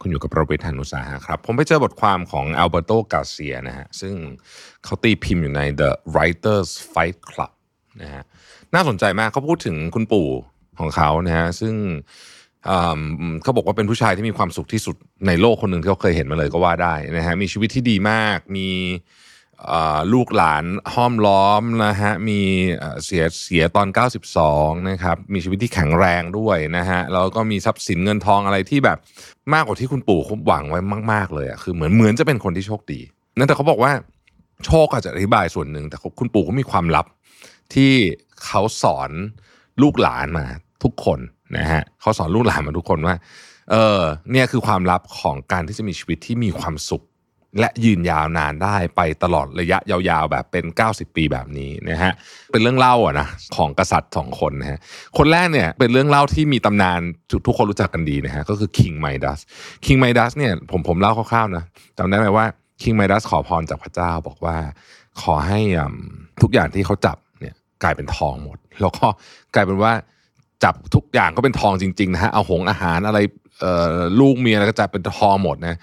คุณอยู่กับประวิทยานุสาหะครับ ผมไปเจอบทความของอัลเบโตกาเซียนะฮะซึ่งเขาตีพิมพ์อยู่ใน The Writers Fight Club นะฮะน่าสนใจมากเขาพูดถึงคุณปู่ของเขานะฮะซึ่งเขาบอกว่าเป็นผู้ชายที่มีความสุขที่สุดในโลกคนหนึ่งที่เขาเคยเห็นมาเลยก็ว่าได้นะฮะมีชีวิตที่ดีมากมี ลูกหลานห้อมล้อมนะฮะมีเสียเสียตอน 92 นะครับ มีชีวิตที่แข็งแรงด้วยนะฮะแล้วก็มีทรัพย์สินเงินทองอะไรที่แบบมากกว่าที่คุณปู่เขาหวังไว้มาก ๆ เลยอะคือเหมือนเหมือนจะเป็นคนที่โชคดีนั่นแต่เขาบอกว่าโชคอาจจะอธิบายส่วนหนึ่ง แต่คุณปู่ก็มีความลับที่เขาสอนลูกหลานมาทุกคนนะฮะเขาสอนลูกหลานมาทุกคนว่า เออเนี่ยคือความลับของการที่จะมีชีวิตที่มีความสุข และยืนยาวนานได้ไปตลอดระยะยาวๆแบบเป็น 90 ปีแบบนี้นะฮะเป็นเรื่องเล่าอะนะของกษัตริย์สองคนนะฮะคนแรกเนี่ยเป็นเรื่องเล่าที่มีตำนานทุกคนรู้จักกันดีนะฮะก็คือ King Midas King Midas เนี่ยผมผมเล่าคร่าวๆนะจำได้ไหมว่า King Midas ขอพรจากพระเจ้าบอกว่า ขอให้ทุกอย่างที่เขาจับเนี่ยกลายเป็นทองหมด แล้วก็กลายเป็นว่าจับทุกอย่างก็เป็นทองจริงๆนะฮะเอาหงอาหารอะไรลูกเมียอะไรก็จะเป็นทองหมดนะ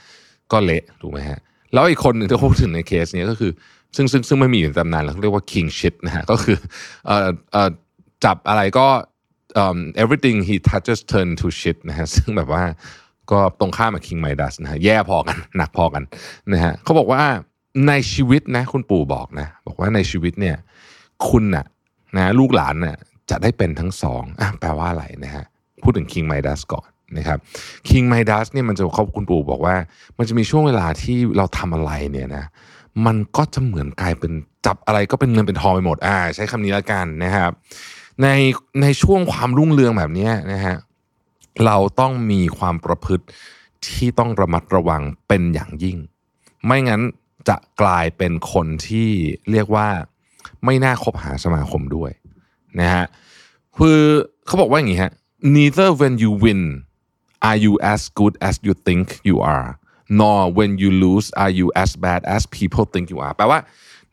ก็เละถูกไหมฮะ แล้วอีกคนหนึ่งที่เขาพูดถึงในเคสนี้ก็คือ ซึ่งซึ่งซึ่งไม่มีอยู่ในตำนานแล้วเขาเรียกว่า king shit นะฮะก็คือเอ่อเอ่อจับอะไรก็เอ่อ everything he touches turn to shit นะฮะซึ่งแบบว่าก็ตรงข้ามกับ king midas นะฮะแย่พอกันหนักพอกันนะฮะเขาบอกว่าในชีวิตนะคุณปู่บอกนะ บอกว่าในชีวิตเนี่ย คุณน่ะนะลูกหลานน่ะจะได้เป็นทั้งสองอแปลว่าอะไรนะฮะพูดถึง king midas ก่อน นะครับ king midas เนี่ยมันจะเขาคุณปู่บอกว่า มันจะมีช่วงเวลาที่เราทำอะไรเนี่ยนะมันก็จะเหมือนกลายเป็นจับอะไรก็เป็นเงินเป็นทองไปหมด อ่า ใช้คำนี้แล้วกันนะครับ ในในช่วงความรุ่งเรืองแบบนี้นะฮะเราต้องมีความประพฤติที่ต้องระมัดระวังเป็นอย่างยิ่ง ไม่งั้นจะกลายเป็นคนที่เรียกว่าไม่น่าคบหาสมาคมด้วยนะฮะคือเขาบอกว่าอย่างนี้ฮะ neither when you win are you as good as you think you are nor when you lose are you as bad as people think you are แปลว่า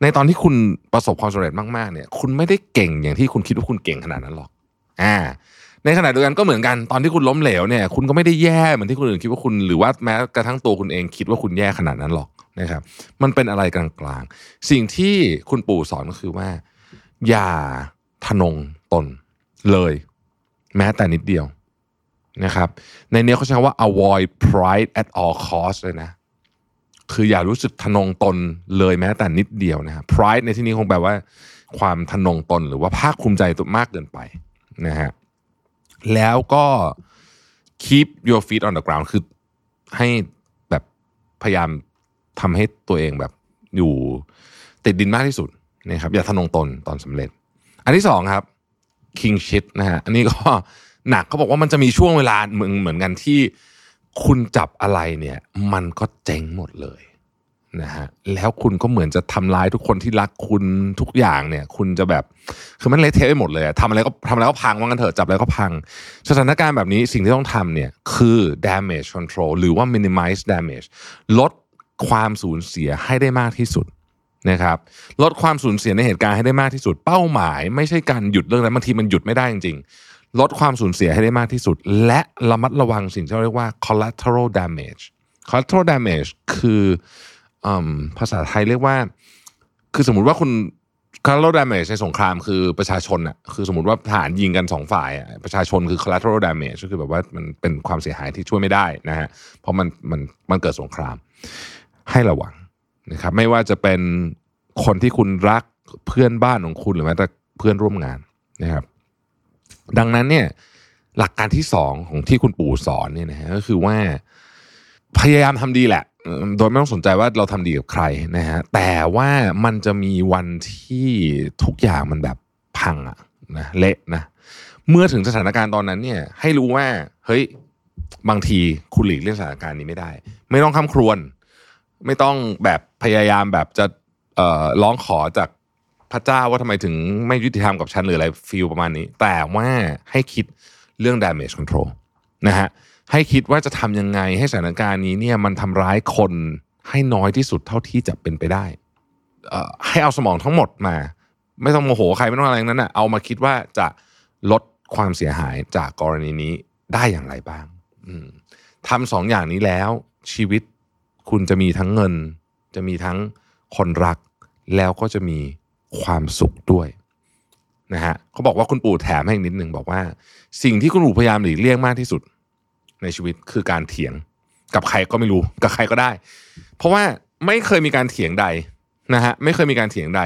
ในตอนที่คุณประสบความสำเร็จมากๆเนี่ย คุณไม่ได้เก่งอย่างที่คุณคิดว่าคุณเก่งขนาดนั้นหรอก อ่า ในขณะเดียวกันก็เหมือนกันตอนที่คุณล้มเหลวเนี่ย คุณก็ไม่ได้แย่เหมือนที่คนอื่นคิดว่าคุณหรือว่าแม้กระทั่งตัวคุณเองคิดว่าคุณแย่ขนาดนั้นหรอกนะครับ มันเป็นอะไรกลางๆ สิ่งที่คุณปู่สอนก็คือว่า อย่าทะนงตนเลย แม้แต่นิดเดียว นะครับ ในเนี้ยเขาใช้คำว่า avoid pride at all cost เลยนะ คืออย่ารู้สึกทะนงตนเลยแม้แต่นิดเดียวนะ pride ในที่นี้คงแปลว่า ความทะนงตนหรือว่าภาคภูมิใจตัวมากเกินไปนะฮะ แล้วก็ keep your feet on the ground คือให้แบบพยายามทำให้ตัวเองแบบอยู่ติดดินมากที่สุดนะครับอย่าทะนงตนตอนสำเร็จ อันที่สองครับ king shit นะฮะอันนี้ก็ หนักเขาบอกว่ามันจะมีช่วงเวลาเหมือนเหมือนกันที่ คุณจับอะไรเนี่ย มันก็เจ๊งหมดเลยนะฮะแล้วคุณก็เหมือนจะทำลายทุกคนที่รักคุณทุกอย่างเนี่ย คุณจะแบบคือมันเละเทะไปหมดเลยอะทำอะไรก็ทำอะไรก็พังว่างันเถอะจับอะไรก็พัง สถานการณ์แบบนี้สิ่งที่ต้องทำเนี่ยคือ damage control หรือว่า minimize damage ลดความสูญเสียให้ได้มากที่สุดนะครับ ลดความสูญเสียในเหตุการณ์ให้ได้มากที่สุด เป้าหมาย ไม่ใช่การหยุดเรื่องนั้นบางทีมันหยุดไม่ได้จริง ลดความสูญเสียให้ได้มากที่สุด และระมัดระวังสิ่งที่เราเรียกว่า collateral damage collateral damage คืออภาษาไทยเรียกว่า คือสมมติว่าคุณ collateral damage ในสงครามคือประชาชนอะคือสมมติว่าทหารยิงกันสองฝ่ายอะประชาชนคือ collateral damage ก็คือแบบว่ามันเป็นความเสียหายที่ช่วยไม่ได้นะฮะเพราะมันมันมันเกิดสงคราม ให้ระวังนะครับไม่ว่าจะเป็นคนที่คุณรักเพื่อนบ้านของคุณหรือแม้แต่เพื่อนร่วมงานนะครับ ดังนั้นเนี่ยหลักการที่สองของที่คุณปู่สอนเนี่ยนะฮะก็คือว่าพยายามทำดีแหละ โดยไม่ต้องสนใจว่าเราทำดีกับใครนะฮะแต่ว่ามันจะมีวันที่ทุกอย่างมันแบบพังอะนะเละนะเมื่อถึงสถานการณ์ตอนนั้นเนี่ย ให้รู้ว่าเฮ้ยบางทีคุณหลีกเลี่ยงสถานการณ์นี้ไม่ได้ ไม่ต้องคำครวญไม่ต้องแบบพยายามแบบจะเอ่อร้องขอจาก พระเจ้าว่าทำไมถึงไม่ยุติธรรมกับฉันหรืออะไรฟีลประมาณนี้ แต่ว่าให้คิดเรื่อง damage control นะฮะให้คิดว่าจะทำยังไงให้สถานการณ์นี้เนี่ยมันทำร้ายคนให้น้อยที่สุดเท่าที่จะเป็นไปได้เอ่อให้เอาสมองทั้งหมดมา ไม่ต้องโมโหใครไม่ต้องอะไรนั้นนะเอามาคิดว่าจะลดความเสียหายจากกรณีนี้ได้อย่างไรบ้างอืมทำสองอย่างนี้แล้ว ชีวิตคุณจะมีทั้งเงิน จะมีทั้งคนรัก แล้วก็จะมี ความสุขด้วยนะฮะเขาบอกว่าคุณปู่แถมให้อีกนิดหนึ่งบอกว่า สิ่งที่คุณปู่พยายามหลีกเลี่ยงมากที่สุด ในชีวิตคือการเถียงกับใครก็ไม่รู้กับใครก็ได้ เพราะว่าไม่เคยมีการเถียงใดนะฮะไม่เคยมีการเถียงใด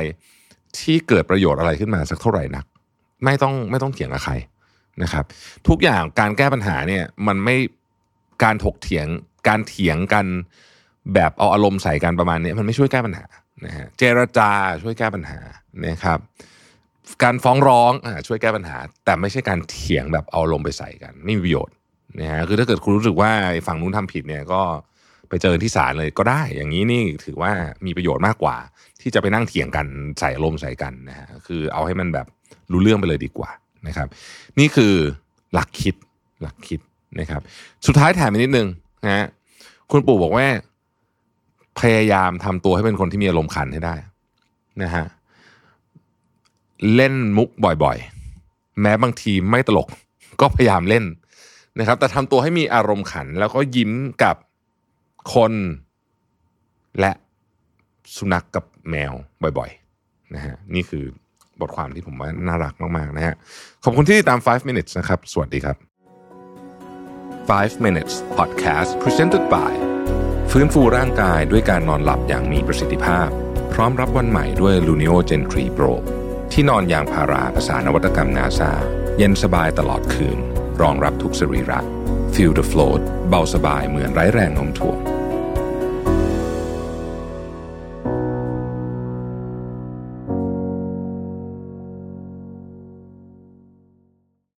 ที่เกิดประโยชน์อะไรขึ้นมาสักเท่าไหร่นัก ไม่ต้องไม่ต้องเถียงกับใครนะครับ ทุกอย่างการแก้ปัญหาเนี่ยมันไม่การถกเถียงการเถียงกันแบบเอาอารมณ์ใส่กันประมาณนี้มันไม่ช่วยแก้ปัญหา นะฮะเจรจาช่วยแก้ปัญหานะครับการฟ้องร้องช่วยแก้ปัญหา แต่ไม่ใช่การเถียงแบบเอาลมไปใส่กัน ไม่มีประโยชน์นะฮะคือถ้าเกิดคุณรู้สึกว่าฝั่งนู้นทำผิดเนี่ยก็ไปเจอที่ศาลเลยก็ได้ อย่างนี้นี่ถือว่ามีประโยชน์มากกว่า ที่จะไปนั่งเถียงกันใส่อารมใส่กันนะฮะคือเอาให้มันแบบรู้เรื่องไปเลยดีกว่านะครับ นี่คือหลักคิดหลักคิดนะครับ สุดท้ายแถมอีกนิดนึงนะฮะคุณปู่บอกว่า พยายามทำตัวให้เป็นคนที่มีอารมณ์ขันให้ได้นะฮะเล่นมุกบ่อยๆ แม้บางทีไม่ตลกก็พยายามเล่นนะครับ แต่ทำตัวให้มีอารมณ์ขัน แล้วก็ยิ้มกับคนและสุนัขกกับแมวบ่อยๆนะฮะนี่คือบทความที่ผมว่าน่ารักมากๆนะฮะขอบคุณที่ติดตาม 5 minutes นะครับ สวัสดีครับ 5 minutes podcast presented by ฟื้นฟูร่างกายด้วยการนอนหลับอย่างมีประสิทธิภาพ พร้อมรับวันใหม่ด้วย Luno Gen 3 Pro ที่นอนยางพาราภาษานวัตกรรมนาซาเย็นสบายตลอดคืน รองรับทุกสรีระ Feel the float เบาสบายเหมือนไร้แรงโน้มถ่วง